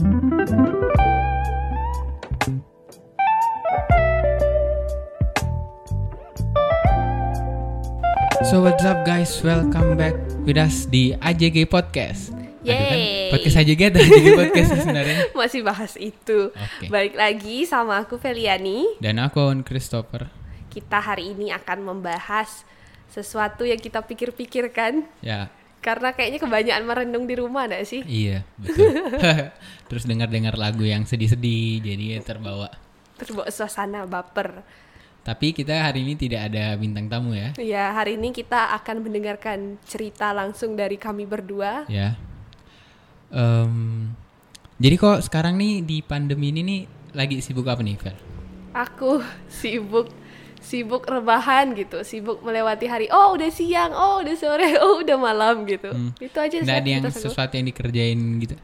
So what's up guys, welcome back with us di AJG Podcast. Aduh kan, Yeay. podcast AJG atau AJG Podcast sebenarnya? Masih bahas itu. Oke. Balik lagi sama aku Feliani. Dan aku On Christopher. Kita hari ini akan membahas sesuatu yang kita pikir-pikirkan Ya, karena kayaknya kebanyakan merenung di rumah gak sih? iya betul. Terus dengar-dengar lagu yang sedih-sedih, jadi terbawa. Terbawa suasana baper. Tapi kita hari ini tidak ada bintang tamu ya. Ya, hari ini kita akan mendengarkan cerita langsung dari kami berdua. Ya. Em, jadi kok sekarang nih di pandemi ini nih lagi sibuk apa nih, Fer? Aku sibuk sibuk rebahan gitu, sibuk melewati hari. Oh, udah siang, oh, udah sore, oh, udah malam gitu. Itu aja Nggak sih ada yang sesuatu yang dikerjain gitu?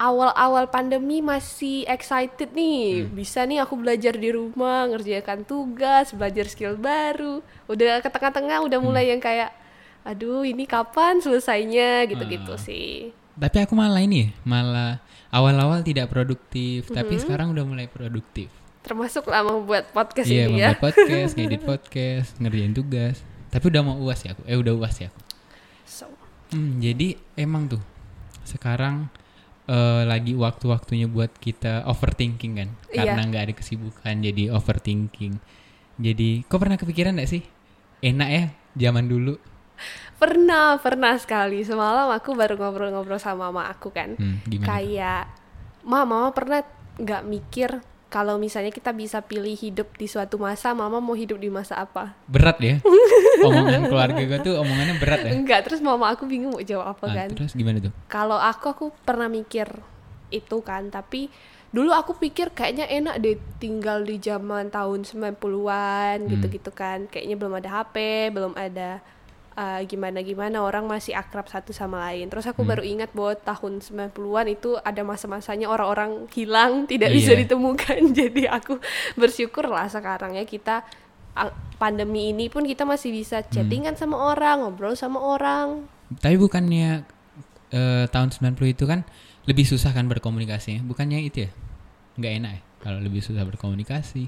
awal-awal pandemi masih excited nih. Bisa nih aku belajar di rumah, ngerjakan tugas, belajar skill baru. Udah ke tengah-tengah udah mulai yang kayak aduh ini kapan selesainya gitu-gitu sih. Tapi aku malah ini, malah awal-awal tidak produktif, tapi sekarang udah mulai produktif. Termasuk lah membuat podcast Iya, ini ya. membuat podcast, ngedit podcast, ngerjain tugas. Tapi udah mau uas ya aku. Eh udah uas ya aku. So, Hmm, jadi emang tuh sekarang eh, lagi waktu-waktunya buat kita overthinking kan, Iya. karena nggak ada kesibukan jadi overthinking. Jadi, kok pernah kepikiran nggak sih? Enak ya zaman dulu. pernah, pernah sekali. Semalam aku baru ngobrol-ngobrol sama mama aku kan. Hmm, gimana? Kayak Ma, mama pernah nggak mikir kalau misalnya kita bisa pilih hidup di suatu masa, mama mau hidup di masa apa? Berat ya. Omongan keluarga gue tuh omongannya berat ya. Enggak, terus mama aku bingung mau jawab apa Ah, kan. terus gimana tuh? Kalau aku aku pernah mikir itu kan, tapi dulu aku pikir kayaknya enak deh tinggal di zaman tahun 90-an Hmm. gitu-gitu kan. Kayaknya belum ada HP, belum ada uh, gimana-gimana orang masih akrab satu sama lain. Terus aku Hmm. baru ingat bahwa tahun 90-an itu ada masa-masanya orang-orang hilang, tidak bisa Iya. ditemukan. Jadi aku bersyukur lah sekarang ya kita uh, pandemi ini pun kita masih bisa Hmm. chattingan sama orang, ngobrol sama orang. Tapi bukannya eh, tahun 90 itu kan lebih susah kan berkomunikasi Bukannya itu ya? Nggak enak ya kalau lebih susah berkomunikasi.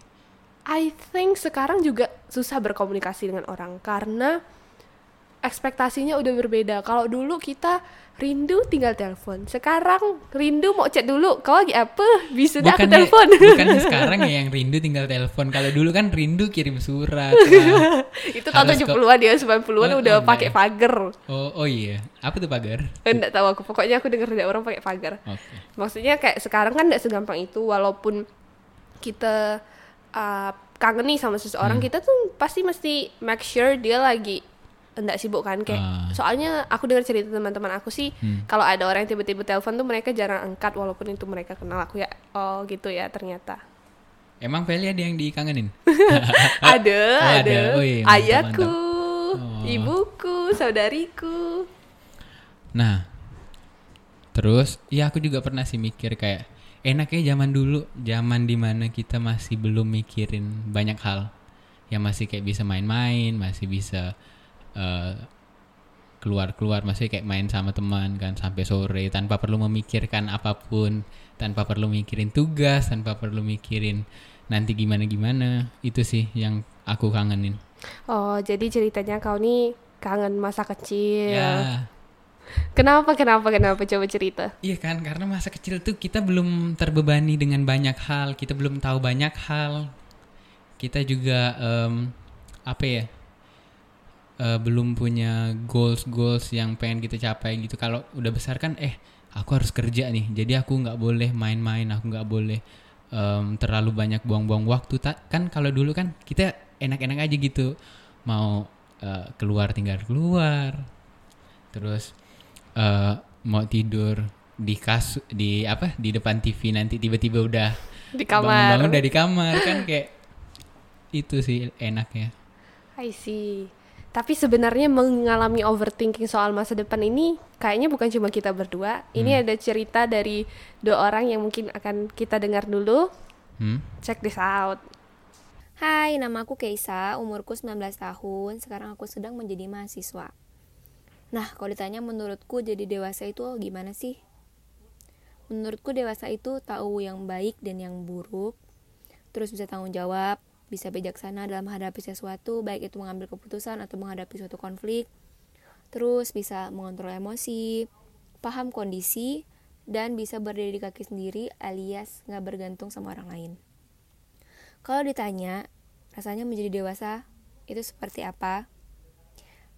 I think sekarang juga susah berkomunikasi dengan orang karena ekspektasinya udah berbeda. Kalau dulu kita rindu tinggal telepon. Sekarang rindu mau chat dulu. Kau lagi apa? Bisa dah aku telepon. bukannya sekarang ya yang rindu tinggal telepon. Kalau dulu kan rindu kirim surat. lah. Itu tahun Harus ke- 70-an ya, 90-an Oh, udah enggak pakai ya? pagar. Oh, oh iya. Apa tuh pagar? Enggak tahu aku. Pokoknya aku dengar ada orang pakai pagar. Oke. Maksudnya kayak sekarang kan nggak segampang itu walaupun kita uh, kangen nih sama seseorang Hmm. kita tuh pasti mesti make sure dia lagi enggak sibuk kan kayak Ah. soalnya aku dengar cerita teman-teman aku sih Hmm. kalau ada orang yang tiba-tiba telepon tuh mereka jarang angkat walaupun itu mereka kenal aku ya oh gitu ya ternyata Emang Feli ada yang dikangenin? ada Oh, ada. ada Oh, iya, mantap, ayahku Oh. ibuku saudariku Nah, terus ya aku juga pernah sih mikir kayak enaknya zaman dulu, zaman di mana kita masih belum mikirin banyak hal, yang masih kayak bisa main-main, masih bisa eh, keluar-keluar, masih kayak main sama teman kan sampai sore tanpa perlu memikirkan apa pun, tanpa perlu mikirin tugas, tanpa perlu mikirin nanti gimana-gimana. Itu sih yang aku kangenin. oh jadi ceritanya kau nih kangen masa kecil. Ya, kenapa kenapa kenapa? Coba cerita. Iya kan, karena masa kecil tuh kita belum terbebani dengan banyak hal, kita belum tahu banyak hal, kita juga em, apa ya, eh, belum punya goals goals yang pengen kita capai gitu. Kalau udah besar kan, eh aku harus kerja nih, jadi aku nggak boleh main-main, aku nggak boleh em, terlalu banyak buang-buang waktu. Tak kan kalau dulu kan kita enak-enak aja gitu, mau eh, keluar tinggal keluar, terus eh mau tidur di kas di apa di depan TV nanti tiba-tiba udah di kamar bangun-bangun udah di kamar kan kayak itu sih enaknya I see. Tapi sebenarnya mengalami overthinking soal masa depan ini kayaknya bukan cuma kita berdua. Ini ada cerita dari dua orang yang mungkin akan kita dengar dulu. hmm? Check this out. Hai, nama aku Keisa, umurku 19 tahun, sekarang aku sedang menjadi mahasiswa. Nah, kalau ditanya menurutku jadi dewasa itu gimana sih? menurutku dewasa itu tahu yang baik dan yang buruk terus bisa tanggung jawab bisa bijaksana dalam menghadapi sesuatu baik itu mengambil keputusan atau menghadapi suatu konflik terus bisa mengontrol emosi paham kondisi dan bisa berdiri di kaki sendiri alias nggak bergantung sama orang lain kalau ditanya rasanya menjadi dewasa itu seperti apa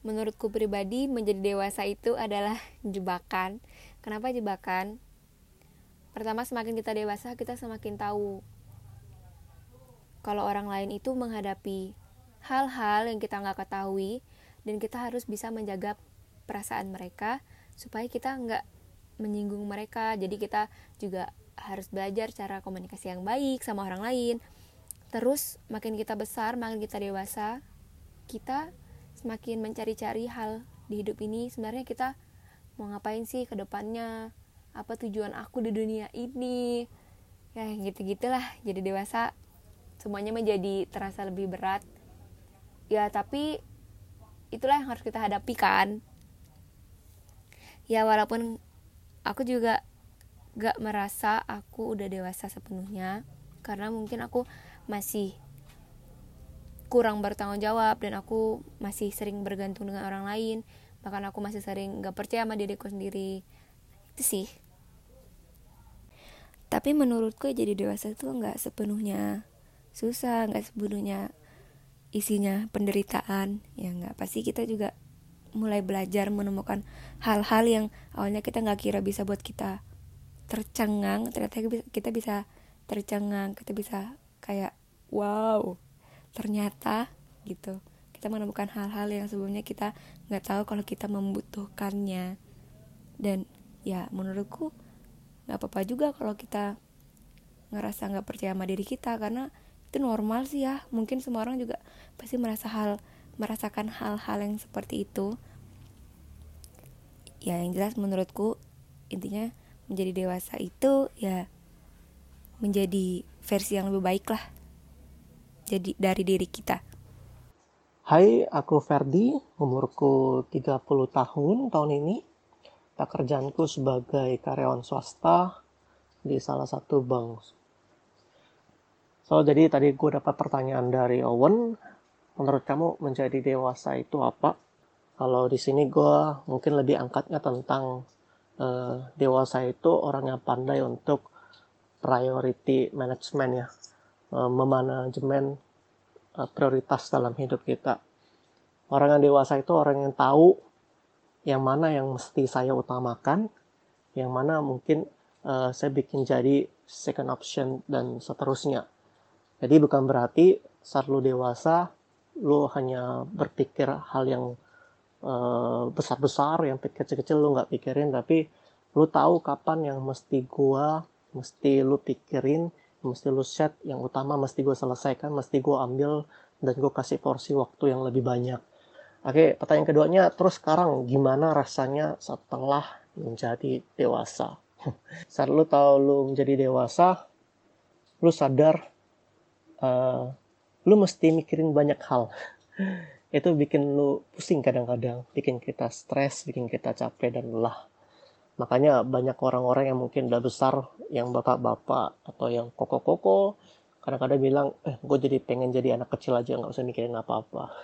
menurutku pribadi menjadi dewasa itu adalah jebakan. Kenapa jebakan? Pertama semakin kita dewasa kita semakin tahu kalau orang lain itu menghadapi hal-hal yang kita nggak ketahui dan kita harus bisa menjaga perasaan mereka supaya kita nggak menyinggung mereka. Jadi kita juga harus belajar cara komunikasi yang baik sama orang lain. Terus makin kita besar, makin kita dewasa, kita semakin mencari-cari hal di hidup ini sebenarnya kita mau ngapain sih ke depannya apa tujuan aku di dunia ini ya gitu gitulah jadi dewasa semuanya menjadi terasa lebih berat. Ya tapi itulah yang harus kita hadapi kan? Ya walaupun aku juga gak merasa aku udah dewasa sepenuhnya karena mungkin aku masih kurang bertanggung jawab dan aku masih sering bergantung dengan orang lain. Bahkan aku masih sering gak percaya sama diriku sendiri. Itu sih. Tapi menurutku jadi dewasa itu nggak sepenuhnya susah nggak sepenuhnya isinya penderitaan. Ya nggak pasti kita juga mulai belajar menemukan hal-hal yang awalnya kita nggak kira bisa buat kita tercengang ternyata kita bisa tercengang kita bisa kayak wow ternyata gitu. Kita menemukan hal-hal yang sebelumnya kita nggak tahu kalau kita membutuhkannya. Dan ya menurutku nggak apa-apa juga kalau kita ngerasa nggak percaya sama diri kita karena itu normal sih ya mungkin semua orang juga pasti merasa hal merasakan hal-hal yang seperti itu ya yang jelas menurutku intinya menjadi dewasa itu ya menjadi versi yang lebih baik lah jadi dari diri kita. Hai, aku Ferdi, umurku 30 tahun tahun ini. Pekerjaanku sebagai karyawan swasta di salah satu bank. So, jadi tadi gue dapat pertanyaan dari Owen. Menurut kamu menjadi dewasa itu apa? Kalau di sini gue mungkin lebih angkatnya tentang uh, dewasa itu orang yang pandai untuk priority management ya Eh, memanajemen uh, prioritas dalam hidup kita. Orang yang dewasa itu orang yang tahu yang mana yang mesti saya utamakan, yang mana mungkin uh, saya bikin jadi second option dan seterusnya. Jadi bukan berarti saat lu dewasa lu hanya berpikir hal yang besar-besar, uh, yang kecil-kecil lu nggak pikirin, tapi lu tahu kapan yang mesti gua, mesti lu pikirin, mesti lu set yang utama mesti gue selesaikan mesti gue ambil dan gue kasih porsi waktu yang lebih banyak. Oke pertanyaan keduanya terus sekarang gimana rasanya setelah menjadi dewasa? Saat lu tahu lu menjadi dewasa lu sadar uh, lu mesti mikirin banyak hal itu bikin lu pusing kadang-kadang bikin kita stres bikin kita capek dan lelah Makanya banyak orang-orang yang mungkin udah besar, yang bapak-bapak atau yang koko-koko, kadang-kadang bilang, eh gue jadi pengen jadi anak kecil aja, nggak usah mikirin apa-apa.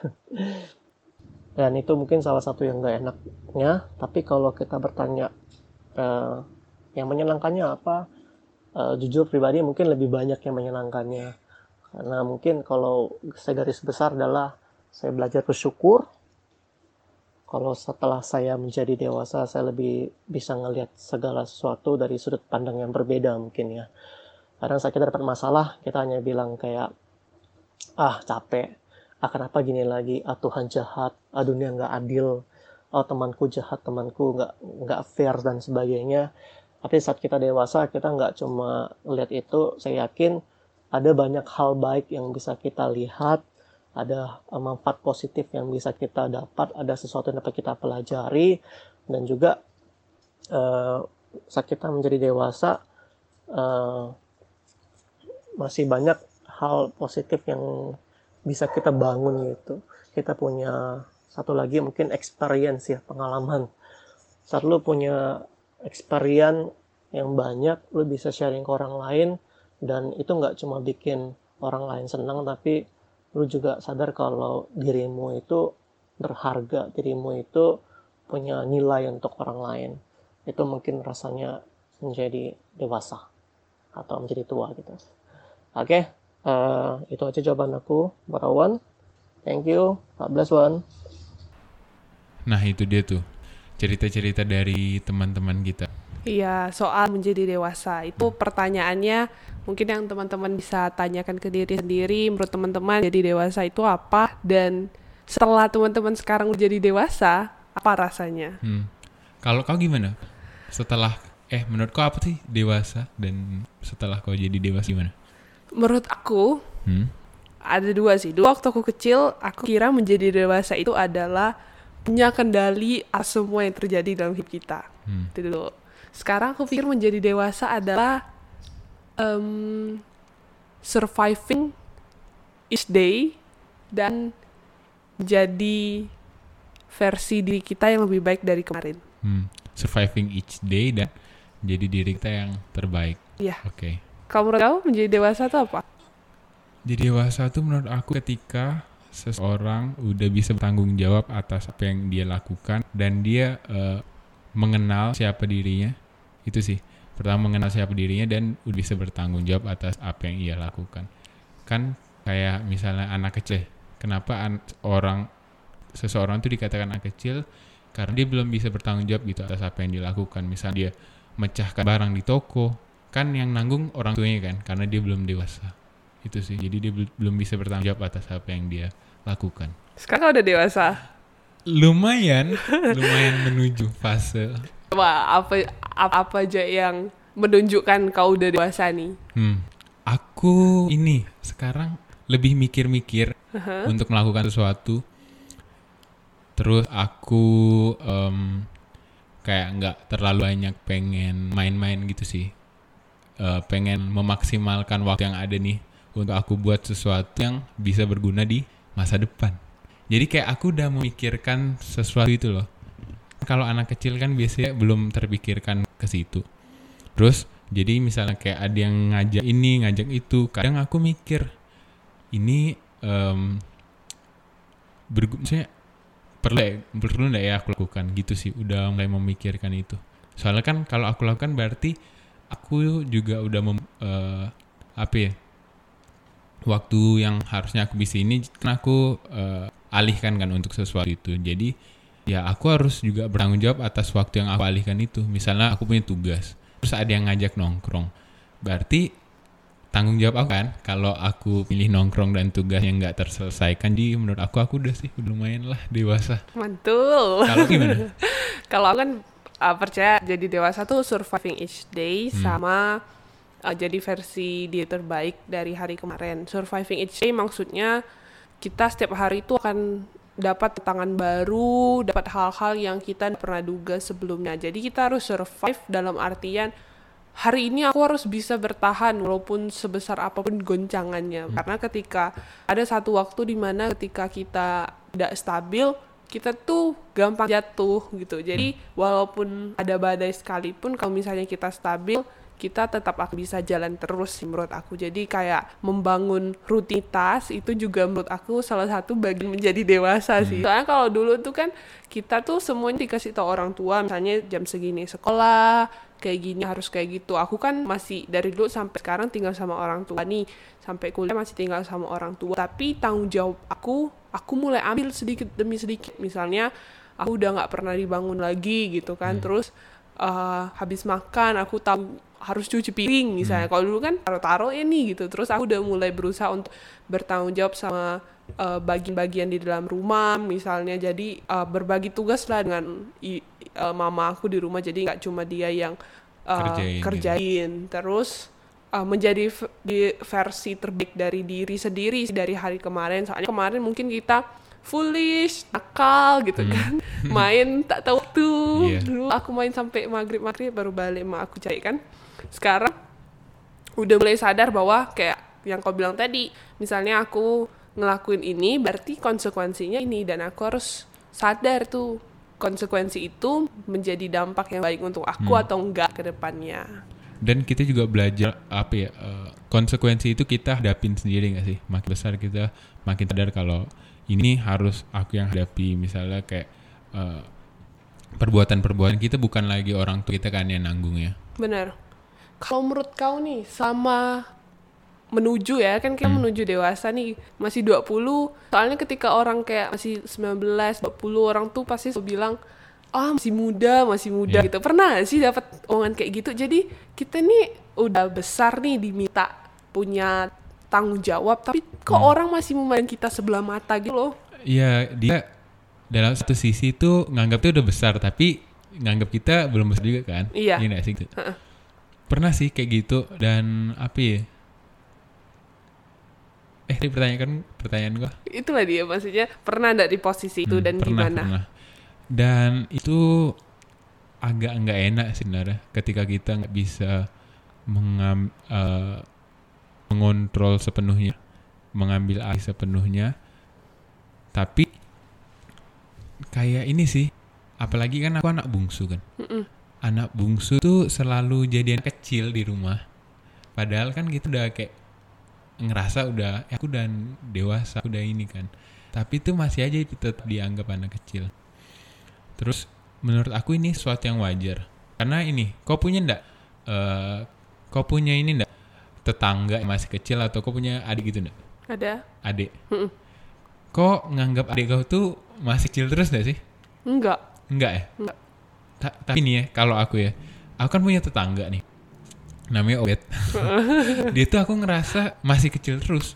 Dan itu mungkin salah satu yang gak enaknya, tapi kalau kita bertanya, eh, yang menyenangkannya apa, eh, jujur pribadi mungkin lebih banyak yang menyenangkannya. Karena mungkin kalau saya garis besar adalah saya belajar bersyukur, kalau setelah saya menjadi dewasa saya lebih bisa ngelihat segala sesuatu dari sudut pandang yang berbeda mungkin ya. Kadang saat kita dapat masalah kita hanya bilang kayak ah capek. Ah kenapa gini lagi? Ah Tuhan jahat. Ah dunia nggak adil. Oh temanku jahat temanku nggak nggak fair dan sebagainya. Tapi saat kita dewasa kita nggak cuma lihat itu saya yakin ada banyak hal baik yang bisa kita lihat ada uh, manfaat positif yang bisa kita dapat, ada sesuatu yang dapat kita pelajari, dan juga uh, saat kita menjadi dewasa uh, masih banyak hal positif yang bisa kita bangun gitu. Kita punya satu lagi mungkin experience ya pengalaman. Saat lu punya experience yang banyak lu bisa sharing ke orang lain dan itu nggak cuma bikin orang lain senang tapi lu juga sadar kalau dirimu itu berharga dirimu itu punya nilai untuk orang lain. Itu mungkin rasanya menjadi dewasa atau menjadi tua gitu. Oke okay, uh, eh, itu aja jawaban aku buat Awan thank you 14 Wan nah itu dia tuh cerita-cerita dari teman-teman kita. Iya, soal menjadi dewasa. Itu pertanyaannya mungkin yang teman-teman bisa tanyakan ke diri sendiri. Menurut teman-teman, jadi dewasa itu apa? Dan setelah teman-teman sekarang menjadi dewasa, apa rasanya? Hmm. Kalau kau gimana? Setelah eh menurut kau apa sih dewasa dan setelah kau jadi dewasa gimana? Menurut aku hmm? ada dua sih. Dua waktu aku kecil, aku kira menjadi dewasa itu adalah punya kendali atas semua yang terjadi dalam hidup kita. Hmm. Itu dulu sekarang aku pikir menjadi dewasa adalah um, surviving each day dan jadi versi diri kita yang lebih baik dari kemarin. Hmm. Surviving each day dan jadi diri kita yang terbaik. Iya. Oke. Okay. Kalau menurut kamu menjadi dewasa itu apa? Jadi dewasa itu menurut aku ketika seseorang udah bisa bertanggung jawab atas apa yang dia lakukan dan dia uh, mengenal siapa dirinya itu sih pertama mengenal siapa dirinya dan udah bisa bertanggung jawab atas apa yang ia lakukan. Kan kayak misalnya anak kecil kenapa an orang seseorang itu dikatakan anak kecil karena dia belum bisa bertanggung jawab gitu atas apa yang dilakukan. Misalnya dia mecahkan barang di toko kan yang nanggung orang tuanya kan karena dia belum dewasa. Itu sih jadi dia belum bisa bertanggung jawab atas apa yang dia lakukan. Sekarang udah dewasa. Lumayan lumayan menuju fase Wah, apa apa, apa aja yang menunjukkan kau udah dewasa nih? Hmm. Aku ini sekarang lebih mikir-mikir uh-huh. untuk melakukan sesuatu. Terus aku um, kayak nggak terlalu banyak pengen main-main gitu sih. Uh, pengen memaksimalkan waktu yang ada nih untuk aku buat sesuatu yang bisa berguna di masa depan. Jadi kayak aku udah memikirkan sesuatu itu loh kalau anak kecil kan biasanya belum terpikirkan ke situ. Terus jadi misalnya kayak ada yang ngajak ini, ngajak itu, kadang aku mikir ini um, berguna perlu ya, perlu enggak ya aku lakukan? Gitu sih udah mulai memikirkan itu. Soalnya kan kalau aku lakukan berarti aku juga udah mem, uh, apa ya waktu yang harusnya aku bisa ini kan aku uh, alihkan kan untuk sesuatu itu. Jadi ya aku harus juga bertanggung jawab atas waktu yang aku alihkan itu. Misalnya aku punya tugas, terus ada yang ngajak nongkrong. Berarti tanggung jawab aku kan kalau aku pilih nongkrong dan tugas yang nggak terselesaikan jadi menurut aku aku udah sih lumayan lah dewasa mantul kalau gimana kalau kan uh, percaya jadi dewasa tuh surviving each day hmm. sama uh, jadi versi dia terbaik dari hari kemarin surviving each day maksudnya kita setiap hari itu akan dapat tangan baru, dapat hal-hal yang kita pernah duga sebelumnya. Jadi kita harus survive dalam artian hari ini aku harus bisa bertahan walaupun sebesar apa pun goncangannya. Hmm. Karena ketika ada satu waktu di mana ketika kita tidak stabil, kita tuh gampang jatuh gitu. Jadi hmm. walaupun ada badai sekalipun kalau misalnya kita stabil, kita tetap akan bisa jalan terus sih menurut aku. Jadi kayak membangun rutinitas itu juga menurut aku salah satu bagian menjadi dewasa sih. Hmm. Soalnya kalau dulu tuh kan kita tuh semuanya dikasih tau orang tua, misalnya jam segini sekolah, kayak gini harus kayak gitu. Aku kan masih dari dulu sampai sekarang tinggal sama orang tua nih, sampai kuliah masih tinggal sama orang tua. Tapi tanggung jawab aku, aku mulai ambil sedikit demi sedikit. Misalnya aku udah nggak pernah dibangun lagi gitu kan, hmm. terus uh, habis makan aku tahu harus cuci piring misalnya. Hmm. Kalau dulu kan taruh-taruh ini gitu. Terus aku udah mulai berusaha untuk bertanggung jawab sama uh, bagian-bagian di dalam rumah misalnya. Jadi uh, berbagi tugas lah dengan i, uh, mama aku di rumah. Jadi nggak cuma dia yang uh, kerjain. Gitu. kerjain. Terus uh, menjadi di versi terbaik dari diri sendiri dari hari kemarin. Soalnya kemarin mungkin kita foolish, nakal gitu hmm. kan. main tak tahu tuh. Yeah. Dulu aku main sampai maghrib-maghrib baru balik mak aku cari kan sekarang udah mulai sadar bahwa kayak yang kau bilang tadi misalnya aku ngelakuin ini berarti konsekuensinya ini dan aku harus sadar tuh konsekuensi itu menjadi dampak yang baik untuk aku Hmm. atau enggak ke depannya. Dan kita juga belajar apa ya eh, konsekuensi itu kita hadapin sendiri nggak sih? Makin besar kita makin sadar kalau ini harus aku yang hadapi. Misalnya kayak eh, perbuatan-perbuatan kita bukan lagi orang tua kita kan yang nanggung ya. Benar. Kalau menurut kau nih sama menuju ya kan kita Hmm. menuju dewasa nih masih 20 soalnya ketika orang kayak masih 19 20 orang tuh pasti bilang ah masih muda masih muda Iya. gitu pernah nggak sih dapat omongan kayak gitu jadi kita nih udah besar nih diminta punya tanggung jawab tapi kok Hmm. orang masih memandang kita sebelah mata gitu loh Iya dia dalam satu sisi itu nganggap itu udah besar tapi nganggap kita belum besar juga kan? Iya. nggak sih? Pernah sih kayak gitu dan apa ya? Eh, tadi pertanyaan kan pertanyaan gua. itulah dia maksudnya pernah nggak di posisi itu Hmm, dan pernah, gimana pernah. Dan itu agak nggak enak sih sebenarnya ketika kita nggak bisa mengam, eh, mengontrol sepenuhnya, mengambil alih sepenuhnya. Tapi kayak ini sih, apalagi kan aku anak bungsu kan. Anak bungsu tuh selalu jadi anak kecil di rumah. Padahal kan kita udah kayak ngerasa udah "Eh, aku udah dewasa, aku udah ini kan. Tapi itu masih aja tetap dianggap anak kecil. Terus menurut aku ini sesuatu yang wajar. Karena ini, kau punya ndak eh kau punya ini ndak tetangga yang masih kecil atau kau punya adik gitu ndak? ada Adik. Kok nganggap adik kau tuh masih kecil terus ndak sih? enggak Enggak ya? Enggak. Ta- tapi nih ya, kalau aku ya, aku kan punya tetangga nih. Namanya Obet. dia tuh aku ngerasa masih kecil terus.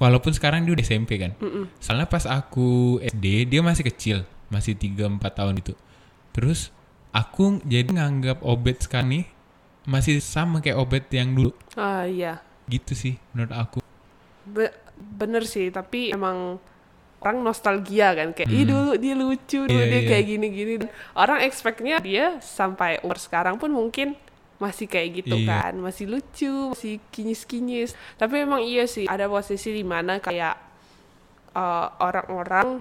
Walaupun sekarang dia udah SMP kan. Soalnya pas aku SD, dia masih kecil. Masih 3-4 tahun itu. Terus aku jadi nganggap Obet sekarang nih masih sama kayak Obet yang dulu. ah iya Gitu sih menurut aku. Be- bener sih tapi emang orang nostalgia kan kayak ih dulu dia lucu dulu Hmm. Iya, dia iya. kayak gini-gini orang expectnya dia sampai umur sekarang pun mungkin masih kayak gitu Iya. kan masih lucu masih kinyis-kinyis tapi emang iya sih ada posisi di mana kayak uh, orang-orang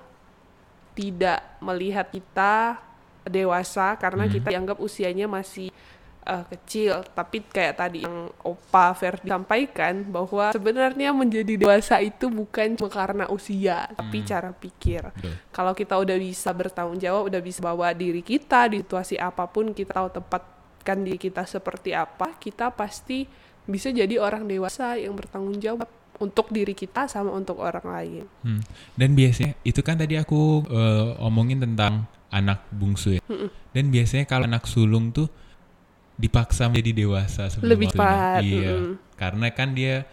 tidak melihat kita dewasa karena Hmm. kita dianggap usianya masih uh, kecil tapi kayak tadi yang Opa Ferdi sampaikan bahwa sebenarnya menjadi dewasa itu bukan cuma karena usia tapi cara pikir Betul. kalau kita udah bisa bertanggung jawab udah bisa bawa diri kita di situasi apa pun kita tahu tempatkan diri kita seperti apa kita pasti bisa jadi orang dewasa yang bertanggung jawab untuk diri kita sama untuk orang lain Hmm. Dan biasanya itu kan tadi aku eh, omongin tentang anak bungsu ya. Dan biasanya kalau anak sulung tuh dipaksa menjadi dewasa sebelum Lebih cepat, Iya. mm. Karena kan dia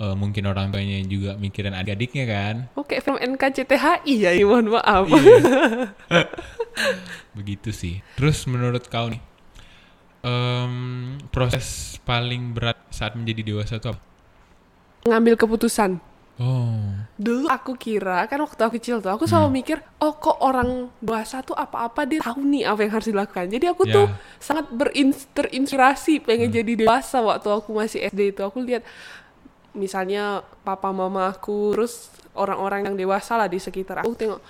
eh, mungkin orang tuanya juga mikirin adik-adiknya kan. Oke, film NKCTHI ya, mohon maaf. Iya. Begitu sih. Terus menurut kau nih, em, proses paling berat saat menjadi dewasa itu apa? Ngambil keputusan. Oh, Dulu aku kira, kan waktu aku kecil tuh, aku selalu Hmm. mikir, oh kok orang dewasa tuh apa-apa dia tahu nih apa yang harus dilakukan. Jadi aku Ya. tuh sangat terinspirasi pengen Hmm. jadi dewasa waktu aku masih SD itu. Aku lihat misalnya papa mama aku, terus orang-orang yang dewasa lah di sekitar aku tengok,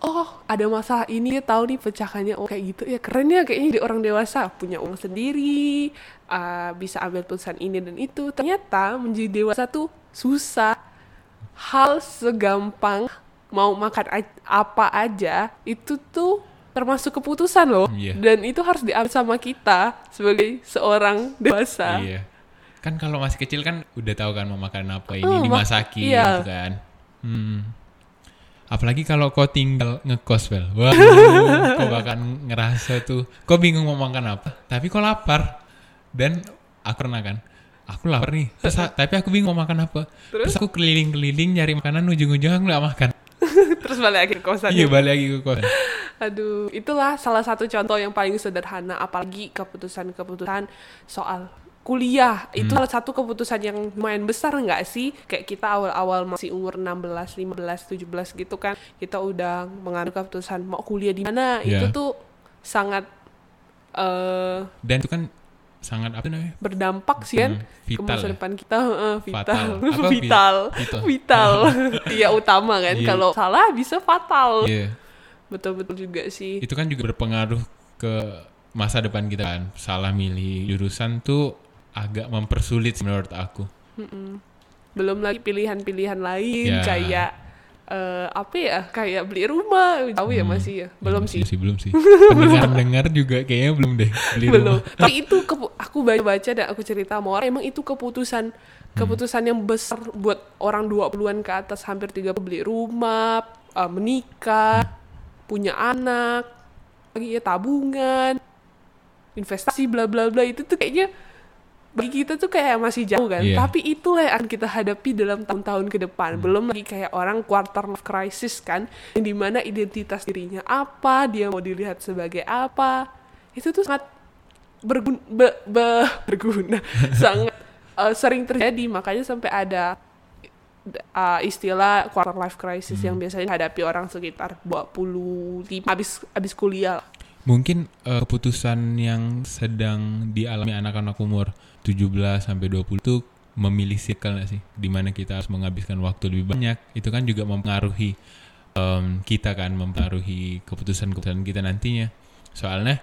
oh ada masalah ini dia tahu nih pecahannya oh kayak gitu ya keren ya kayaknya di orang dewasa punya uang sendiri uh, bisa ambil putusan ini dan itu ternyata menjadi dewasa tuh susah hal segampang mau makan apa aja itu tuh termasuk keputusan loh Iya. dan itu harus diambil sama kita sebagai seorang dewasa iya. Kan kalau masih kecil kan udah tahu kan mau makan apa ini Oh, dimasakin iya. gitu kan. Hmm. Apalagi kalau kau tinggal ngekos, Bel. Wah, kau bahkan ngerasa tuh, kau bingung mau makan apa, tapi kau lapar. Dan aku pernah kan, aku lapar nih, terus, tapi aku bingung mau makan apa. Terus, aku keliling-keliling nyari makanan, ujung-ujung aku nggak makan. terus balik lagi ke kosan Iya, balik lagi ke kosan. Aduh, itulah salah satu contoh yang paling sederhana, apalagi keputusan-keputusan soal kuliah. Itu salah satu keputusan yang lumayan besar nggak sih? Kayak kita awal-awal masih umur 16, 15, 17 gitu kan, kita udah mengambil keputusan mau kuliah di mana. Iya. Itu tuh sangat eh Dan itu kan sangat apa namanya? berdampak sih kan ke masa ya? depan kita Heeh, vital vital vital? vital iya utama kan Iya. kalau salah bisa fatal Iya. betul-betul juga sih. Itu kan juga berpengaruh ke masa depan kita kan. Salah milih jurusan tuh agak mempersulit menurut aku. Belum lagi pilihan-pilihan lain Ya. kayak eh, apa ya? Kayak beli rumah. Tahu ya Hmm. masih ya? Belum Belum sih. belum sih. Pendengar-dengar juga kayaknya belum deh beli belum rumah. tapi itu aku baca-baca dan aku cerita sama orang emang itu keputusan keputusan yang besar buat orang 20-an ke atas hampir 30 beli rumah uh, menikah punya anak lagi ya tabungan investasi bla bla bla itu tuh kayaknya bagi kita tuh kayak masih jauh kan. Iya. tapi itulah yang akan kita hadapi dalam tahun-tahun ke depan. Belum lagi kayak orang quarter life crisis kan yang di mana identitas dirinya apa dia mau dilihat sebagai apa. Itu tuh sangat berguna, berguna. Sangat uh, sering terjadi. Makanya sampai ada uh, istilah quarter life crisis yang biasanya hadapi orang sekitar 25 habis habis kuliah. Mungkin eh, keputusan yang sedang dialami anak-anak umur 17 sampai 20 itu memilih circle nggak sih? Di mana kita harus menghabiskan waktu lebih banyak. Itu kan juga mempengaruhi em, kita kan, mempengaruhi keputusan-keputusan kita nantinya. Soalnya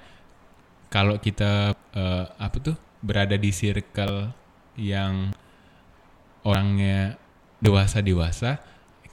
kalau kita eh, apa tuh berada di circle yang orangnya dewasa-dewasa,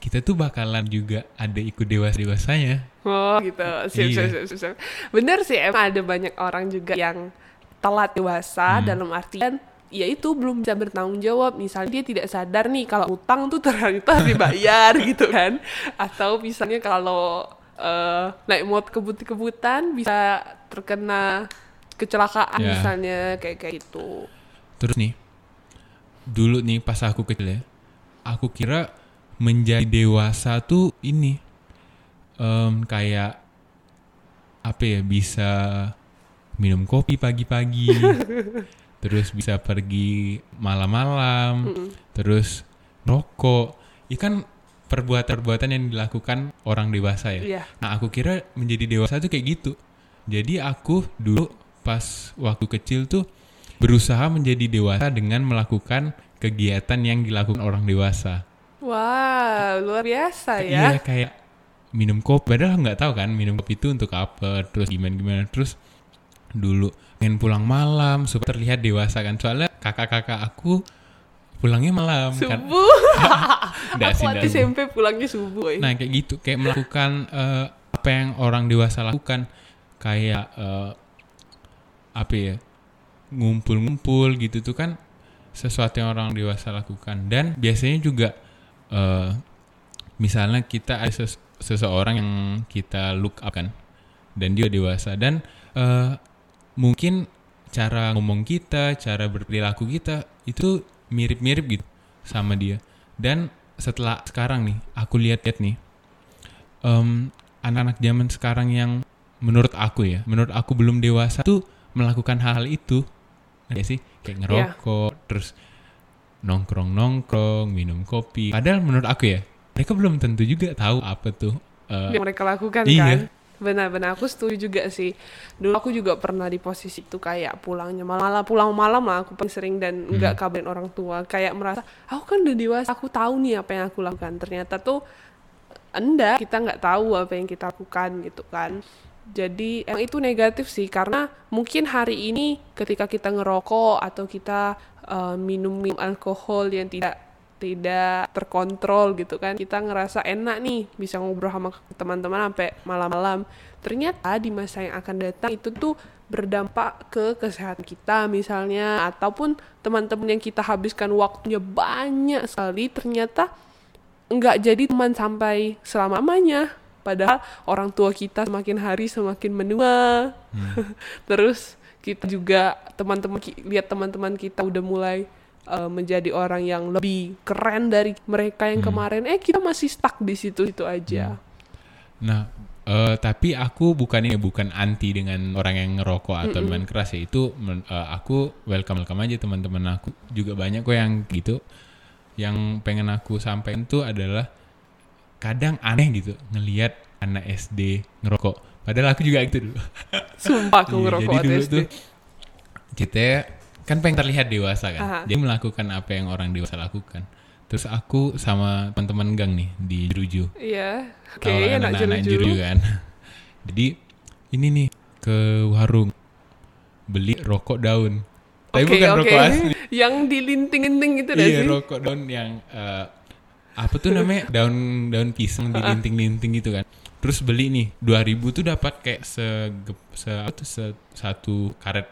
kita tuh bakalan juga ada ikut dewasa-dewasanya. Oh gitu, siap, Iya. siap, siap, siap. Bener sih emang ada banyak orang juga yang telat dewasa Hmm. dalam artian ya itu belum bisa bertanggung jawab misalnya dia tidak sadar nih kalau utang tuh ternyata harus dibayar gitu kan atau misalnya kalau eh, naik motor kebut-kebutan bisa terkena kecelakaan Ya. misalnya kayak kayak gitu Terus nih, dulu nih pas aku kecil ya, aku kira menjadi dewasa tuh ini em, kayak apa ya bisa minum kopi pagi-pagi, terus bisa pergi malam-malam, terus rokok. Ini kan perbuatan-perbuatan yang dilakukan orang dewasa ya. Iya. Nah aku kira menjadi dewasa tuh kayak gitu. Jadi aku dulu pas waktu kecil tuh berusaha menjadi dewasa dengan melakukan kegiatan yang dilakukan orang dewasa. Wow luar biasa ya Iya kayak minum kopi. Padahal nggak tahu kan minum kopi itu untuk apa. Terus gimana gimana. Terus dulu pengen pulang malam supaya terlihat dewasa kan. Soalnya kakak-kakak aku pulangnya malam kan. subuh Nggak aku sih, waktu. SMP pulangnya subuh woy. Nah kayak gitu, kayak melakukan eh, apa yang orang dewasa lakukan, kayak eh, apa ya, ngumpul-ngumpul gitu tuh kan sesuatu yang orang dewasa lakukan. Dan biasanya juga eh, misalnya kita ada ses- seseorang yang kita look up kan, dan dia dewasa dan eh, mungkin cara ngomong kita, cara berperilaku kita itu mirip-mirip gitu sama dia. Dan setelah sekarang nih, aku lihat-lihat nih, em, anak-anak zaman sekarang yang menurut aku ya, menurut aku belum dewasa tuh melakukan hal-hal itu, ya sih, kayak ngerokok, terus nongkrong-nongkrong, minum kopi. Padahal menurut aku ya, mereka belum tentu juga tahu apa tuh. eh, yang mereka lakukan Iya. kan benar-benar aku setuju juga sih dulu aku juga pernah di posisi itu kayak pulangnya malah pulang malam lah aku paling sering dan Hmm. nggak kabarin orang tua kayak merasa aku kan udah dewasa aku tahu nih apa yang aku lakukan ternyata tuh enggak kita nggak tahu apa yang kita lakukan gitu kan jadi emang itu negatif sih karena mungkin hari ini ketika kita ngerokok atau kita eh, minum minum alkohol yang tidak tidak terkontrol gitu kan kita ngerasa enak nih bisa ngobrol sama teman-teman sampai malam-malam. Ternyata di masa yang akan datang itu tuh berdampak ke kesehatan kita misalnya ataupun teman-teman yang kita habiskan waktunya banyak sekali ternyata nggak jadi teman sampai selama-lamanya padahal orang tua kita semakin hari semakin menua. Terus kita juga teman-teman lihat teman-teman kita udah mulai uh, menjadi orang yang lebih keren dari mereka yang kemarin. Eh kita masih stuck di situ itu aja. Nah, eh, tapi aku bukan ini bukan anti dengan orang yang ngerokok atau minuman keras ya. Itu eh, aku welcome welcome aja teman-teman aku. Juga banyak kok yang gitu. Yang pengen aku sampaikan tuh adalah kadang aneh gitu ngelihat anak SD ngerokok. Padahal aku juga gitu dulu. sumpah aku Iya, ngerokok jadi dulu SD. tuh kita kan pengen terlihat dewasa kan. Aha. Jadi melakukan apa yang orang dewasa lakukan. Terus aku sama teman-teman gang nih di Jeruju. iya oke kan anak jeru Jeruju kan. Jadi ini nih ke warung beli rokok daun. Tapi Oke, bukan oke. rokok asli. Yang dilinting-linting itu Iya sih. rokok daun yang eh, apa tuh namanya daun daun pisang dilinting-linting gitu kan. Terus beli nih 2000 tuh dapat kayak se, se, se- satu karet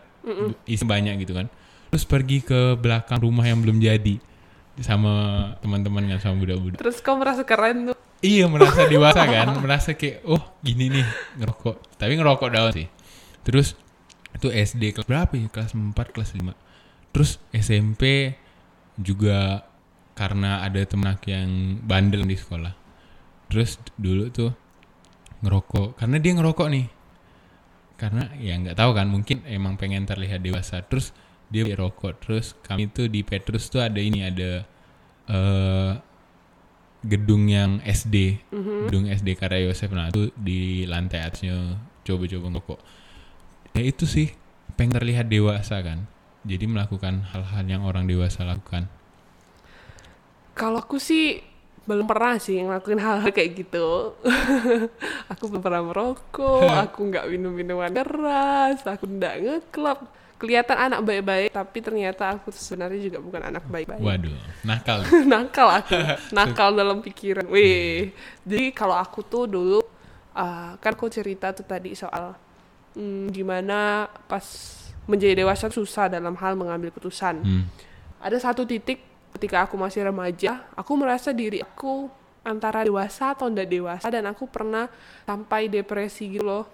isi banyak gitu kan. Terus pergi ke belakang rumah yang belum jadi sama teman-teman kan sama budak-budak. Terus kau merasa keren tuh. Iya merasa dewasa kan, merasa kayak oh gini nih ngerokok. Tapi ngerokok daun sih. Terus itu SD kelas berapa ya? Kelas 4, kelas 5. Terus SMP juga karena ada temen aku yang bandel di sekolah. Terus dulu tuh ngerokok karena dia ngerokok nih. Karena ya nggak tahu kan, mungkin emang pengen terlihat dewasa. Terus dia beli rokok. Terus kami tuh di Petrus tuh ada ini ada eh gedung yang SD, gedung SD Karya Yosef. Nah itu di lantai atasnya coba-coba ngerokok. Ya itu sih pengen terlihat dewasa kan. Jadi melakukan hal-hal yang orang dewasa lakukan. Kalau aku sih belum pernah sih ngelakuin hal-hal kayak gitu. aku belum pernah merokok, aku nggak minum minuman keras, aku nggak ngeklub. Kelihatan anak baik-baik, tapi ternyata aku sebenarnya juga bukan anak baik-baik. Waduh, nakal. nakal aku, nakal dalam pikiran. Wih, jadi kalau aku tuh dulu uh, kan aku cerita tuh tadi soal hmm, gimana pas menjadi dewasa susah dalam hal mengambil keputusan. Hmm. Ada satu titik ketika aku masih remaja, aku merasa diri aku antara dewasa atau tidak dewasa dan aku pernah sampai depresi gitu loh.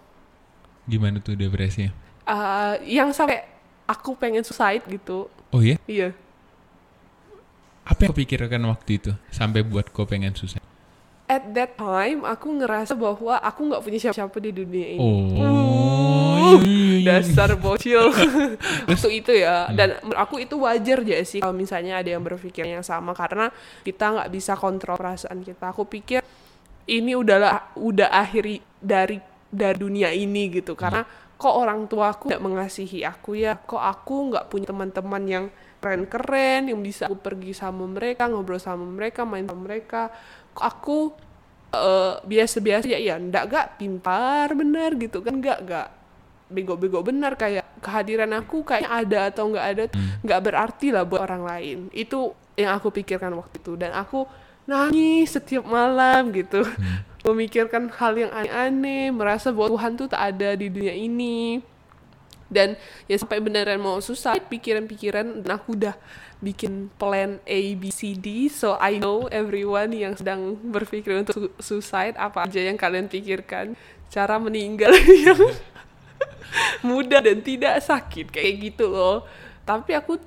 Gimana tuh depresinya? Uh, yang sampai aku pengen suicide gitu. Oh iya? Iya. Apa yang kau pikirkan waktu itu sampai buat kau pengen susah? At that time aku ngerasa bahwa aku nggak punya siapa-siapa di dunia ini. Oh, iya, dasar bocil. Waktu itu ya. Dan menurut aku itu wajar aja sih kalau misalnya ada yang berpikir yang sama. Karena kita nggak bisa kontrol perasaan kita. Aku pikir ini udahlah udah akhiri dari dari dunia ini gitu. Karena kok orang tua aku nggak mengasihi aku ya? Kok aku nggak punya teman-teman yang keren-keren yang bisa aku pergi sama mereka ngobrol sama mereka main sama mereka? Kok aku eh, biasa-biasa ya ya ndak gak pintar benar gitu kan? Nggak nggak bego-bego. Benar kayak kehadiran aku kayak ada atau nggak ada nggak berarti lah buat orang lain. Itu yang aku pikirkan waktu itu. Dan aku nangis setiap malam gitu. Memikirkan hal yang aneh-aneh merasa bahwa Tuhan tuh tak ada di dunia ini. Dan ya sampai beneran mau susah pikiran-pikiran dan aku udah bikin plan A B C D. So I know everyone yang sedang berpikir untuk su- suicide apa aja yang kalian pikirkan. Cara meninggal yang mudah dan tidak sakit kayak gitu loh. Tapi aku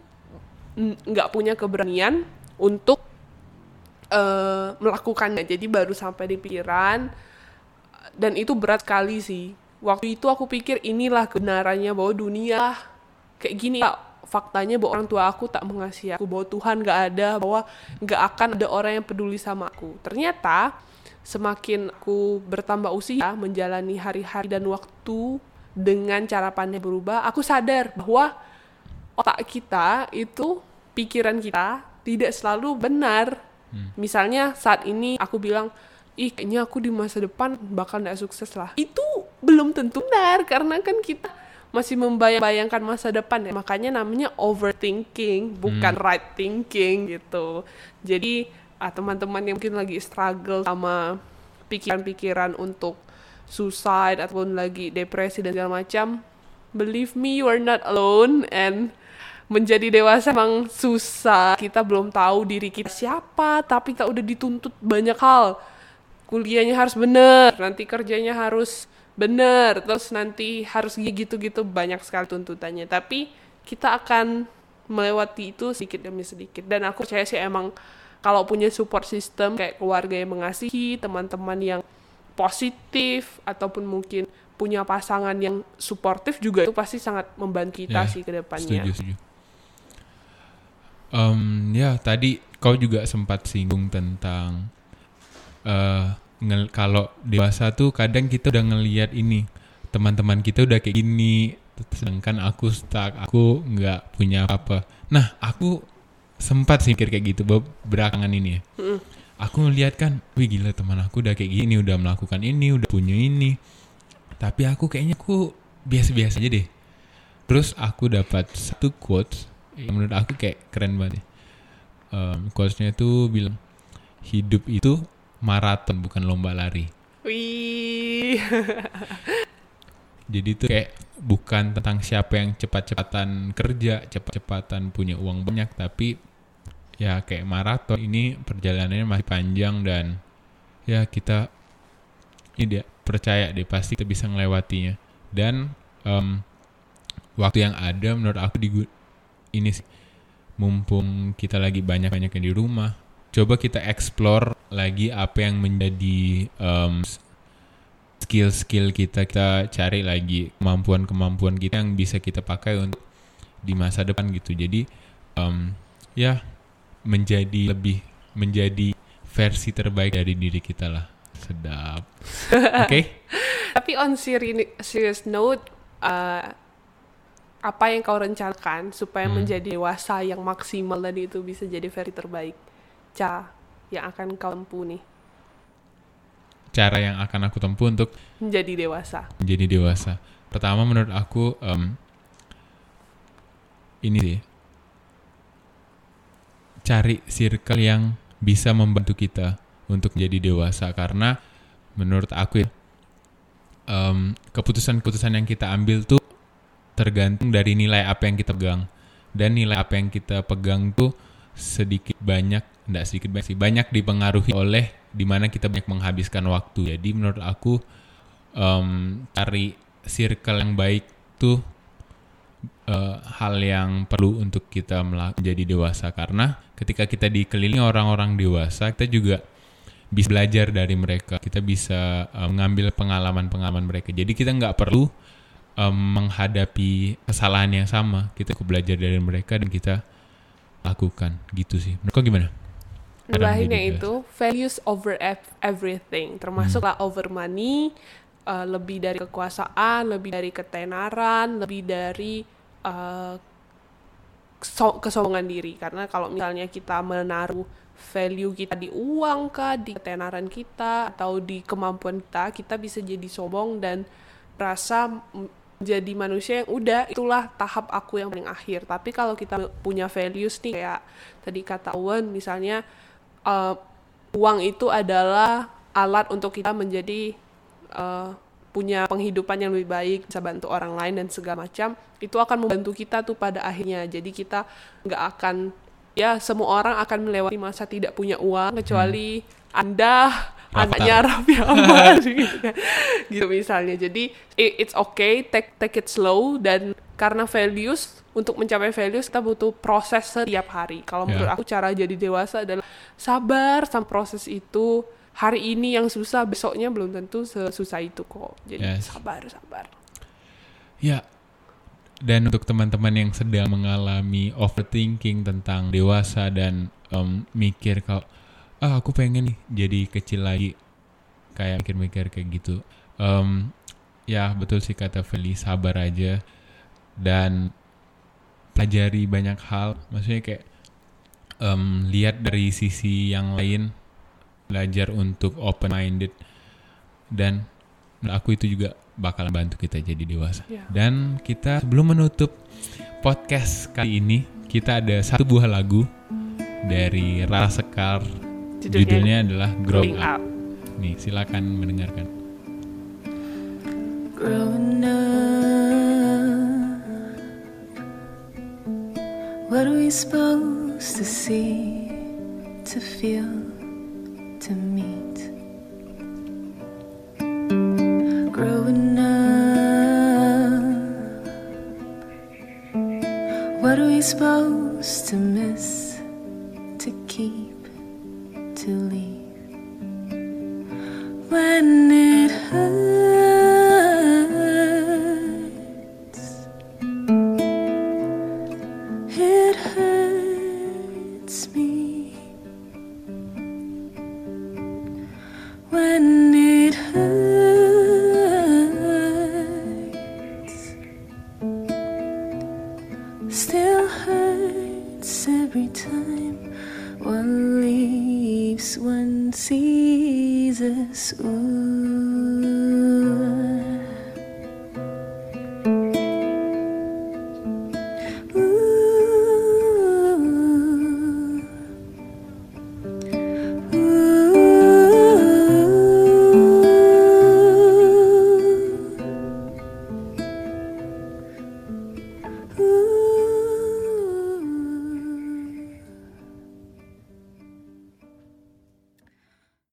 nggak punya keberanian untuk eh, melakukannya. Jadi baru sampai di pikiran dan itu berat sekali sih. Waktu itu aku pikir inilah kebenarannya bahwa dunia kayak gini faktanya bahwa orang tua aku tak mengasihi aku. Bahwa Tuhan gak ada bahwa gak akan ada orang yang peduli sama aku. Ternyata semakin aku bertambah usia menjalani hari-hari dan waktu dengan cara pandang berubah aku sadar bahwa otak kita itu pikiran kita tidak selalu benar. Misalnya saat ini aku bilang, ih kayaknya aku di masa depan bakal nggak sukses lah. Itu belum tentu benar karena kan kita masih membayang-bayangkan masa depan ya. Makanya namanya overthinking, bukan right thinking gitu. Jadi ah, teman-teman yang mungkin lagi struggle sama pikiran-pikiran untuk suicide ataupun lagi depresi dan segala macam, believe me you are not alone and menjadi dewasa emang susah. Kita belum tahu diri kita siapa, tapi kita udah dituntut banyak hal. Kuliahnya harus bener, nanti kerjanya harus bener, terus nanti harus gitu-gitu banyak sekali tuntutannya. Tapi kita akan melewati itu sedikit demi sedikit. Dan aku percaya sih emang kalau punya support system kayak keluarga yang mengasihi, teman-teman yang positif ataupun mungkin punya pasangan yang suportif juga itu pasti sangat membantu kita Ya, sih ke depannya. Setuju, setuju. Em, ya tadi kau juga sempat singgung tentang ngel- kalau dewasa tuh kadang kita udah ngelihat ini teman-teman kita udah kayak gini sedangkan aku stuck aku nggak punya apa nah aku sempat sih mikir kayak gitu be- belakangan ini ya aku ngeliat kan wih gila teman aku udah kayak gini udah melakukan ini udah punya ini. Tapi aku kayaknya aku biasa-biasa aja deh. Terus aku dapat satu quotes yang menurut aku kayak keren banget um, quotesnya itu bilang hidup itu maraton bukan lomba lari. Wih. jadi itu kayak bukan tentang siapa yang cepat-cepatan kerja cepat-cepatan punya uang banyak tapi ya kayak maraton. Ini perjalanannya masih panjang dan ya kita ini dia percaya deh pasti kita bisa melewatinya dan um, waktu yang ada menurut aku di ini sih mumpung kita lagi banyak-banyaknya di rumah coba kita explore lagi apa yang menjadi um, skill-skill kita kita cari lagi kemampuan-kemampuan kita yang bisa kita pakai untuk di masa depan gitu. Jadi um, ya menjadi lebih menjadi versi terbaik dari diri kita lah sedap oke okay? Tapi on seri- serious note, uh, apa yang kau rencanakan supaya Hmm. menjadi dewasa yang maksimal dan itu bisa jadi versi terbaik? Ca, yang akan kau tempuh nih cara yang akan aku tempuh untuk menjadi dewasa. menjadi dewasa pertama menurut aku em, ini sih cari circle yang bisa membantu kita untuk menjadi dewasa. Karena menurut aku ya em, keputusan-keputusan yang kita ambil tuh tergantung dari nilai apa yang kita pegang. Dan nilai apa yang kita pegang tuh sedikit banyak enggak sedikit banyak sih banyak dipengaruhi oleh di mana kita banyak menghabiskan waktu. Jadi menurut aku em, cari circle yang baik tuh eh, hal yang perlu untuk kita menjadi dewasa. Karena ketika kita dikelilingi orang-orang dewasa kita juga bisa belajar dari mereka. Kita bisa eh, mengambil pengalaman-pengalaman mereka. Jadi kita nggak perlu em, menghadapi kesalahan yang sama. Kita cukup belajar dari mereka dan kita lakukan. Gitu sih. Menurut kau gimana? Lainnya itu values over ev- everything, termasuklah Hmm. over money, uh, lebih dari kekuasaan, lebih dari ketenaran, lebih dari so- kesombongan diri. Karena kalau misalnya kita menaruh value kita di uang kah, di ketenaran kita, atau di kemampuan kita, kita bisa jadi sombong dan merasa m- menjadi manusia yang udah itulah tahap aku yang paling akhir. Tapi kalau kita punya values nih kayak tadi kata Owen misalnya uh, uang itu adalah alat untuk kita menjadi uh, punya penghidupan yang lebih baik, bisa bantu orang lain dan segala macam, itu akan membantu kita tuh pada akhirnya. Jadi kita nggak akan ya semua orang akan melewati masa tidak punya uang kecuali Anda Rafathar. anaknya Raffi Ahmad gitu kan. Gitu misalnya. Jadi it's okay, take take it slow dan karena values untuk mencapai values kita butuh proses setiap hari. Kalau Ya. menurut aku cara jadi dewasa adalah sabar sama proses itu. Hari ini yang susah, besoknya belum tentu sesusah itu kok. Jadi Yes. sabar, sabar. Ya. Dan untuk teman-teman yang sedang mengalami overthinking tentang dewasa dan em, mikir kalau ah aku pengen nih jadi kecil lagi kayak mikir-mikir kayak gitu. Em, ya betul sih kata Feli sabar aja dan pelajari banyak hal. Maksudnya kayak em, lihat dari sisi yang lain, belajar untuk open minded dan aku itu juga bakal bantu kita jadi dewasa. Ya. Dan kita sebelum menutup podcast kali ini, kita ada satu buah lagu dari Rara Sekar. Judulnya Judulnya adalah Growing Growing Up. Up. Nih, silakan mendengarkan. Growing up, what are we supposed to see, to feel, to meet? Growing up, what are we supposed to miss, to keep, to leave? when